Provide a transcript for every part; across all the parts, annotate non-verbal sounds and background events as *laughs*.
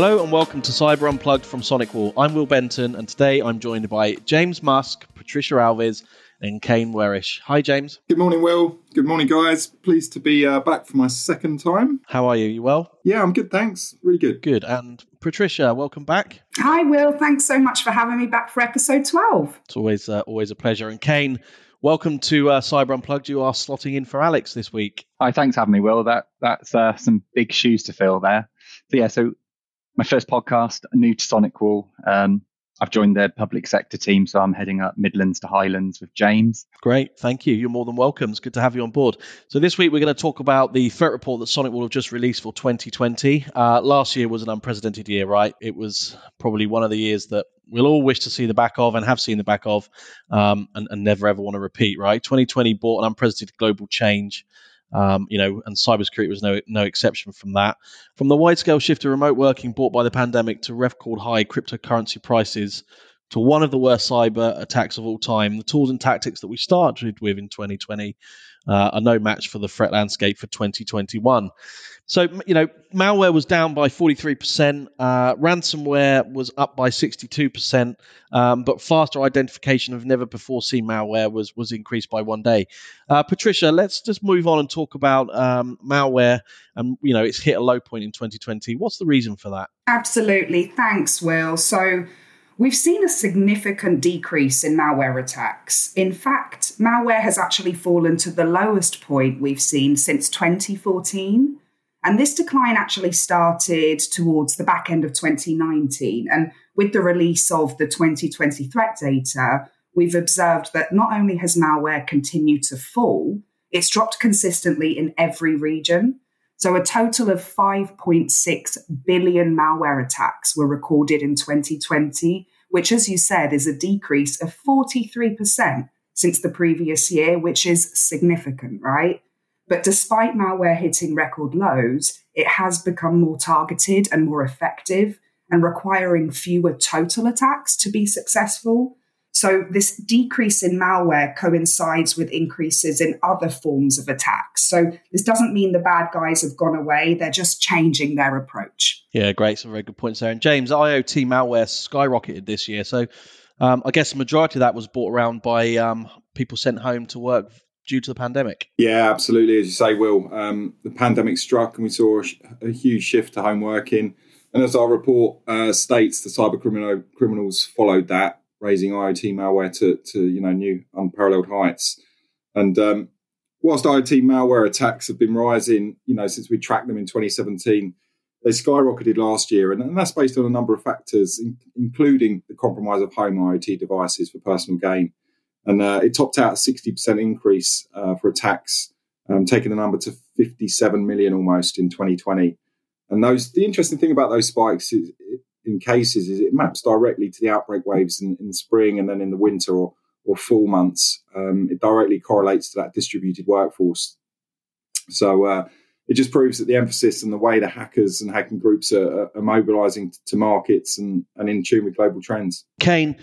Hello and welcome to Cyber Unplugged from Sonic SonicWall. I'm Will Benton, and today I'm joined by James Musk, Patricia Alves, and Kane Werish. Hi, James. Good morning, Will. Good morning, guys. Pleased to be uh, back for my second time. How are you? You well? Yeah, I'm good, thanks. Really good. Good. And Patricia, welcome back. Hi, Will. Thanks so much for having me back for episode 12. It's always uh, always a pleasure. And Kane, welcome to uh, Cyber Unplugged. You are slotting in for Alex this week. Hi, thanks for having me, Will. That that's uh, some big shoes to fill there. So yeah, so my first podcast, new to SonicWall. Um, I've joined their public sector team, so I'm heading up Midlands to Highlands with James. Great, thank you. You're more than welcome. It's good to have you on board. So this week we're going to talk about the threat report that Sonic SonicWall have just released for 2020. Uh, last year was an unprecedented year, right? It was probably one of the years that we'll all wish to see the back of and have seen the back of, um, and, and never ever want to repeat, right? 2020 brought an unprecedented global change. Um, you know, and cybersecurity was no no exception from that. From the wide scale shift to remote working brought by the pandemic to record high cryptocurrency prices to one of the worst cyber attacks of all time, the tools and tactics that we started with in 2020 uh, are no match for the threat landscape for 2021. So, you know, malware was down by 43%, uh, ransomware was up by 62%, um, but faster identification of never before seen malware was, was increased by one day. Uh, Patricia, let's just move on and talk about um, malware. And, you know, it's hit a low point in 2020. What's the reason for that? Absolutely. Thanks, Will. So, We've seen a significant decrease in malware attacks. In fact, malware has actually fallen to the lowest point we've seen since 2014. And this decline actually started towards the back end of 2019. And with the release of the 2020 threat data, we've observed that not only has malware continued to fall, it's dropped consistently in every region. So a total of 5.6 billion malware attacks were recorded in 2020, which, as you said, is a decrease of 43% since the previous year, which is significant, right? But despite malware hitting record lows, it has become more targeted and more effective and requiring fewer total attacks to be successful. So, this decrease in malware coincides with increases in other forms of attacks. So, this doesn't mean the bad guys have gone away, they're just changing their approach. Yeah, great. Some very good points there. And James, IoT malware skyrocketed this year. So, um, I guess the majority of that was brought around by um, people sent home to work due to the pandemic. Yeah, absolutely. As you say, Will, um, the pandemic struck and we saw a, a, huge shift to home working. And as our report uh, states, the cyber criminal, criminals followed that raising IoT malware to, to you know new unparalleled heights. And um, whilst IoT malware attacks have been rising, you know, since we tracked them in 2017, they skyrocketed last year, and, and that's based on a number of factors, in, including the compromise of home IoT devices for personal gain. And uh, it topped out a 60% increase uh, for attacks, um, taking the number to 57 million almost in 2020. And those, the interesting thing about those spikes is, in cases is it maps directly to the outbreak waves in, in spring and then in the winter or, or fall months. Um, it directly correlates to that distributed workforce. So uh, it just proves that the emphasis and the way the hackers and hacking groups are, are mobilizing to markets and, and in tune with global trends. Kane,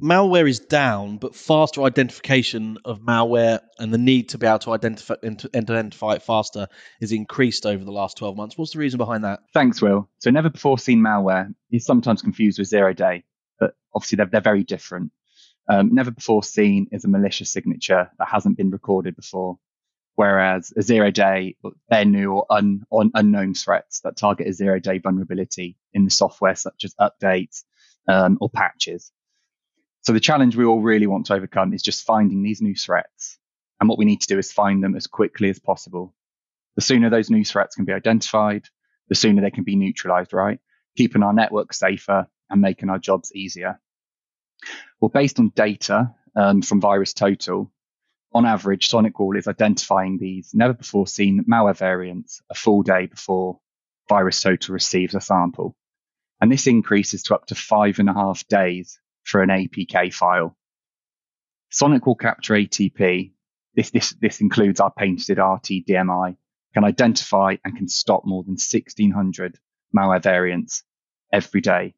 malware is down, but faster identification of malware and the need to be able to identify, identify it faster is increased over the last 12 months. What's the reason behind that? Thanks, Will. So, never before seen malware is sometimes confused with zero day, but obviously they're, they're very different. Um, never before seen is a malicious signature that hasn't been recorded before, whereas a zero day, they're new or un, unknown threats that target a zero day vulnerability in the software, such as updates um, or patches. So the challenge we all really want to overcome is just finding these new threats. And what we need to do is find them as quickly as possible. The sooner those new threats can be identified, the sooner they can be neutralized, right? Keeping our network safer and making our jobs easier. Well, based on data um, from VirusTotal, on average, SonicWall is identifying these never before seen malware variants a full day before VirusTotal receives a sample. And this increases to up to five and a half days for an APK file. SonicWall Capture ATP, this, this, this includes our patented RT DMI, can identify and can stop more than 1600 malware variants every day.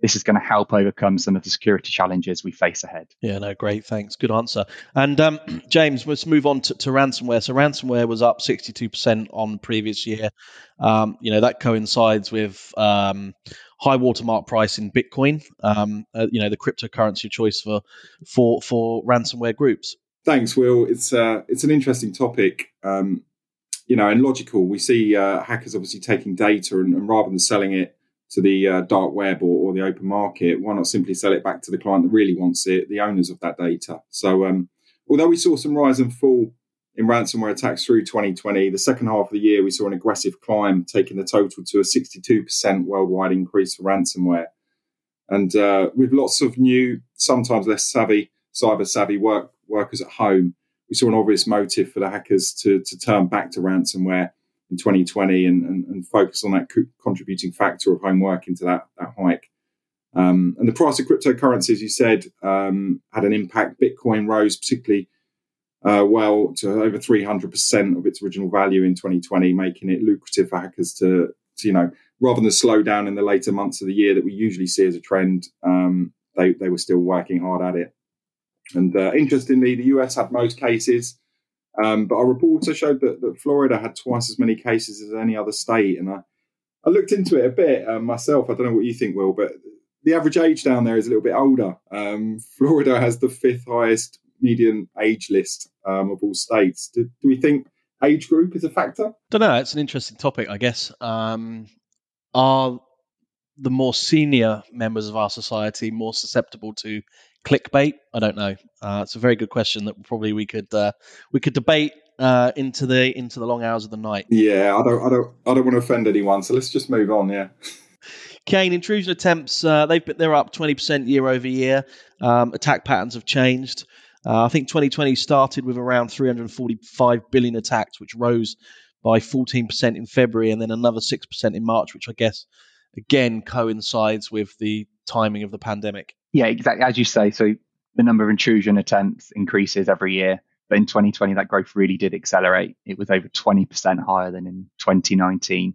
This is going to help overcome some of the security challenges we face ahead. Yeah, no, great. Thanks. Good answer. And um, *clears throat* James, let's move on to, to, ransomware. So ransomware was up 62% on previous year. Um, you know, that coincides with um, high watermark price in Bitcoin, um, uh, you know, the cryptocurrency choice for, for, for ransomware groups. Thanks, Will. It's, uh, it's an interesting topic. Um, you know, and logical, we see uh, hackers obviously taking data and, and rather than selling it to the uh, dark web or, or, the open market, why not simply sell it back to the client that really wants it, the owners of that data? So, um, although we saw some rise and fall in ransomware attacks through 2020, the second half of the year we saw an aggressive climb, taking the total to a 62% worldwide increase for ransomware. And uh, with lots of new, sometimes less savvy, cyber savvy work, workers at home, we saw an obvious motive for the hackers to, to turn back to ransomware in 2020 and, and, and focus on that co- contributing factor of home work into that, that hike. Um, and the price of cryptocurrency, as you said, um, had an impact. Bitcoin rose particularly uh, well to over 300% of its original value in 2020, making it lucrative for hackers to, to, you know, rather than slow down in the later months of the year that we usually see as a trend, um, they, they were still working hard at it. And uh, interestingly, the US had most cases. Um, but our report also showed that, that Florida had twice as many cases as any other state. And I, I looked into it a bit um, myself. I don't know what you think, Will, but the average age down there is a little bit older. Um, *laughs* Florida has the fifth highest median age list um, of all states. Do, do, we think age group is a factor? Don't know. It's an interesting topic, I guess. Um, are the more senior members of our society more susceptible to clickbait? I don't know. Uh, it's a very good question that probably we could uh, we could debate uh, into the into the long hours of the night. Yeah, I don't I don't I don't want to offend anyone, so let's just move on. Yeah. Kane intrusion attempts uh, they've been, they're up twenty percent year over year. Um, attack patterns have changed. Uh, I think 2020 started with around 345 billion attacks, which rose by 14% in February, and then another 6% in March, which I guess again coincides with the timing of the pandemic. Yeah, exactly. As you say, so the number of intrusion attempts increases every year. But in 2020, that growth really did accelerate. It was over 20% higher than in 2019.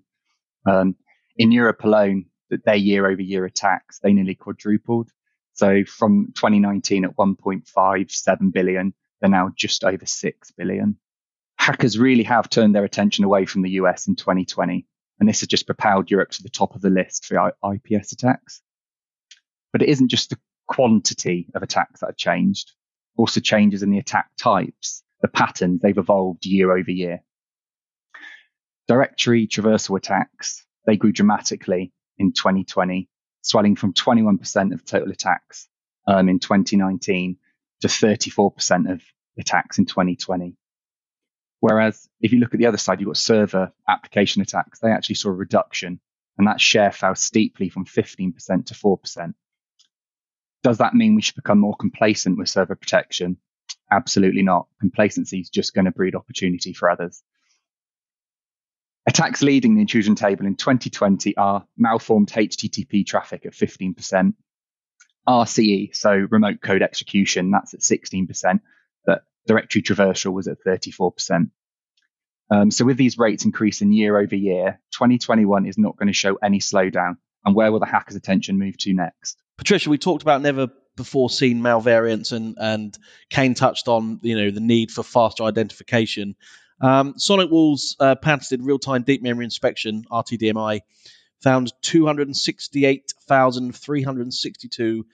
Um, in Europe alone, their year over year attacks, they nearly quadrupled. So from 2019 at 1.57 billion, they're now just over 6 billion. Hackers really have turned their attention away from the US in 2020. And this has just propelled Europe to the top of the list for IPS attacks. But it isn't just the quantity of attacks that have changed, also changes in the attack types, the patterns, they've evolved year over year. Directory traversal attacks, they grew dramatically in 2020, swelling from 21% of total attacks um, in 2019 to 34% of attacks in 2020. Whereas if you look at the other side, you've got server application attacks, they actually saw a reduction, and that share fell steeply from 15% to 4%. Does that mean we should become more complacent with server protection? Absolutely not. Complacency is just going to breed opportunity for others. Attacks leading the intrusion table in 2020 are malformed HTTP traffic at 15%, RCE, so remote code execution, that's at 16%, but directory traversal was at 34%. Um, so with these rates increasing year over year, 2021 is not going to show any slowdown. And where will the hackers' attention move to next? Patricia, we talked about never before seen malvariants, and and Kane touched on you know the need for faster identification. Um, SonicWall's uh, patented real-time deep memory inspection (RTDMI) found 268,362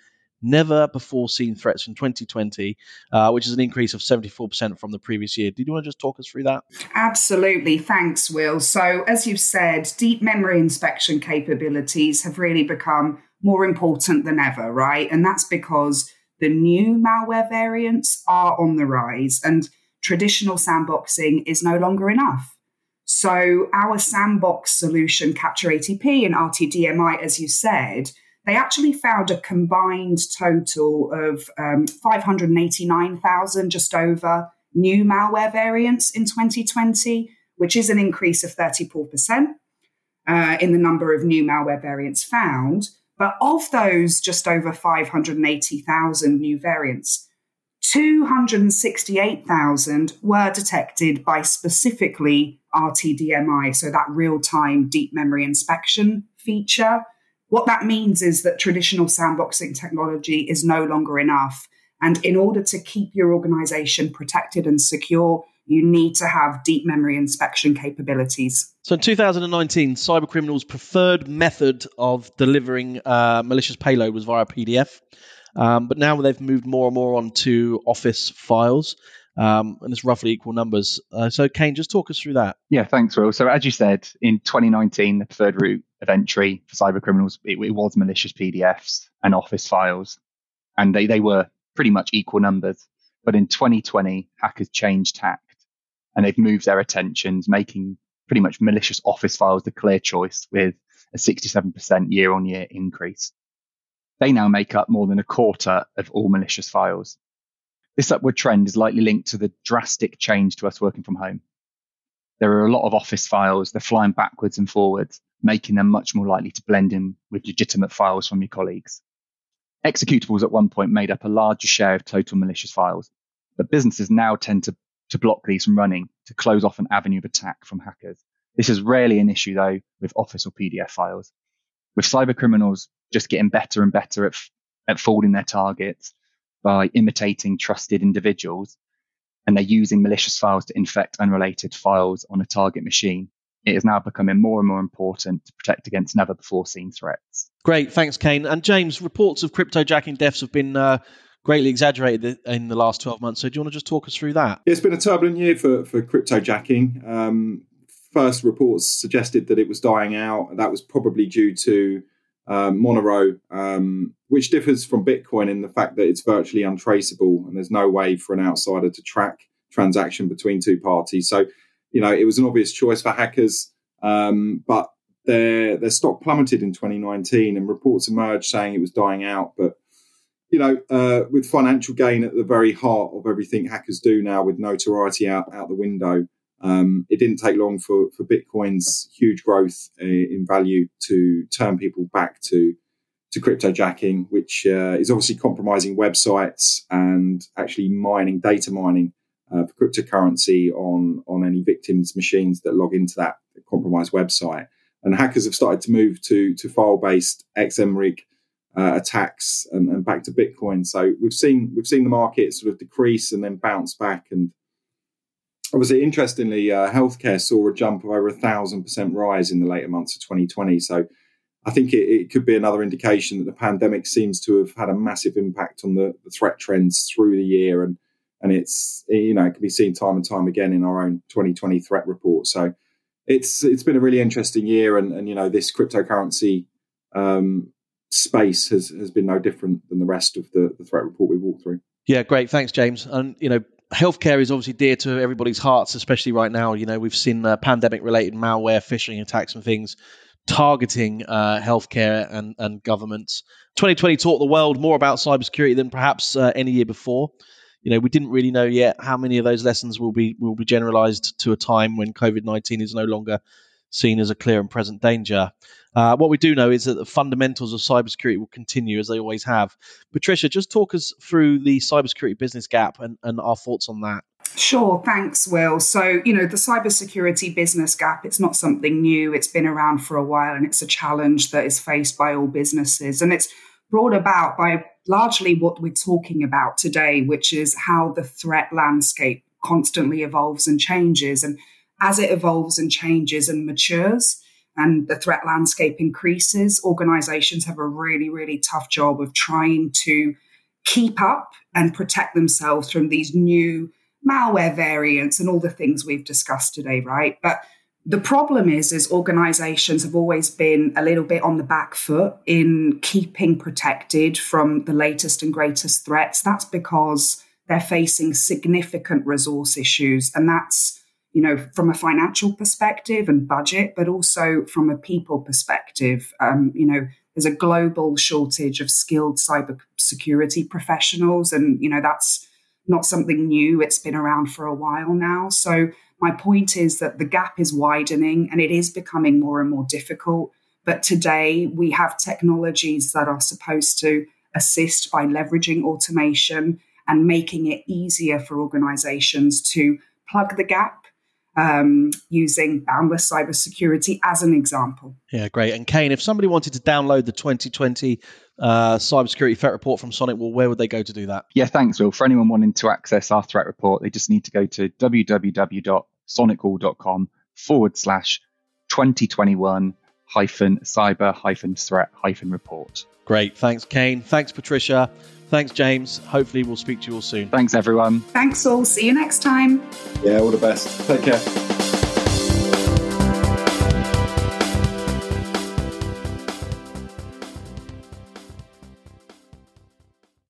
never before seen threats in 2020, uh, which is an increase of 74% from the previous year. Did you want to just talk us through that? Absolutely. Thanks, Will. So, as you've said, deep memory inspection capabilities have really become more important than ever, right? And that's because the new malware variants are on the rise and traditional sandboxing is no longer enough. So, our sandbox solution, Capture ATP and RTDMI, as you said, they actually found a combined total of um, 589,000, just over, new malware variants in 2020, which is an increase of 34% uh, in the number of new malware variants found. But of those just over 580,000 new variants, 268,000 were detected by specifically RTDMI, so that real time deep memory inspection feature What that means is that traditional sandboxing technology is no longer enough. And in order to keep your organization protected and secure, you need to have deep memory inspection capabilities. So in 2019, cybercriminals' preferred method of delivering uh, malicious payload was via PDF. Um, but now they've moved more and more onto Office files. Um, and it's roughly equal numbers. Uh, so, Kane, just talk us through that. Yeah, thanks, Will. So, as you said, in 2019, the preferred route of entry for cyber criminals it, it was malicious PDFs and Office files, and they, they were pretty much equal numbers. But in 2020, hackers changed tact and they've moved their attentions, making pretty much malicious Office files the clear choice with a 67% year on year increase. They now make up more than a quarter of all malicious files. This upward trend is likely linked to the drastic change to us working from home. There are a lot of Office files, they're flying backwards and forwards, making them much more likely to blend in with legitimate files from your colleagues. Executables at one point made up a larger share of total malicious files, but businesses now tend to, to block these from running to close off an avenue of attack from hackers. This is rarely an issue though with Office or PDF files. With cyber criminals just getting better and better at, at fooling their targets by imitating trusted individuals. And they're using malicious files to infect unrelated files on a target machine. It is now becoming more and more important to protect against never before seen threats. Great, thanks, Kane. And James, reports of cryptojacking deaths have been uh, greatly exaggerated in the last 12 months. So, do you want to just talk us through that? It's been a turbulent year for, for cryptojacking. Um, first reports suggested that it was dying out. That was probably due to um, Monero, um, which differs from Bitcoin in the fact that it's virtually untraceable and there's no way for an outsider to track transaction between two parties. So, you know, it was an obvious choice for hackers, um, but their their stock plummeted in 2019, and reports emerged saying it was dying out. But you know, uh, with financial gain at the very heart of everything hackers do now, with notoriety out out the window, um, it didn't take long for, for Bitcoin's huge growth uh, in value to turn people back to to cryptojacking, which uh, is obviously compromising websites and actually mining, data mining uh, for cryptocurrency on on any victims' machines that log into that compromised website. And hackers have started to move to to file based XMRig uh, attacks and, and, back to Bitcoin. So we've seen we've seen the market sort of decrease and then bounce back and obviously, interestingly, uh, healthcare saw a jump of over a thousand percent rise in the later months of 2020. So, I think it, it, could be another indication that the pandemic seems to have had a massive impact on the, the, threat trends through the year, and and it's you know it can be seen time and time again in our own 2020 threat report. So, it's it's been a really interesting year, and and you know this cryptocurrency um, space has has been no different than the rest of the, the threat report we walked through. Yeah, great. Thanks, James. And you know, healthcare is obviously dear to everybody's hearts, especially right now. You know, we've seen uh, pandemic-related malware, phishing attacks, and things targeting uh, healthcare and, and governments. 2020 taught the world more about cybersecurity than perhaps uh, any year before. You know, we didn't really know yet how many of those lessons will be will be generalized to a time when COVID 19 is no longer seen as a clear and present danger. Uh, what we do know is that the fundamentals of cybersecurity will continue as they always have. Patricia, just talk us through the cybersecurity business gap and, and our thoughts on that. Sure, thanks, Will. So, you know, the cybersecurity business gap, it's not something new. It's been around for a while and it's a challenge that is faced by all businesses. And it's brought about by largely what we're talking about today, which is how the threat landscape constantly evolves and changes. And as it evolves and changes and matures and the threat landscape increases, organizations have a really, really tough job of trying to keep up and protect themselves from these new malware variants and all the things we've discussed today, right? But the problem is, is organizations have always been a little bit on the back foot in keeping protected from the latest and greatest threats. That's because they're facing significant resource issues. And that's you know, from a financial perspective and budget, but also from a people perspective. Um, you know, there's a global shortage of skilled cybersecurity professionals, and you know that's not something new. It's been around for a while now. So my point is that the gap is widening, and it is becoming more and more difficult. But today we have technologies that are supposed to assist by leveraging automation and making it easier for organizations to plug the gap um, using boundless cybersecurity as an example. Yeah, great. And Kane, if somebody wanted to download the 2020 uh, cybersecurity threat report from SonicWall, where would they go to do that? Yeah, thanks, Will. For anyone wanting to access our threat report, they just need to go to www.sonicwall.com forward slash 2021 hyphen cyber hyphen threat hyphen report. Great. Thanks, Kane. Thanks, Patricia. Thanks, James. Hopefully, we'll speak to you all soon. Thanks, everyone. Thanks all. See you next time. Yeah, all the best. Take care.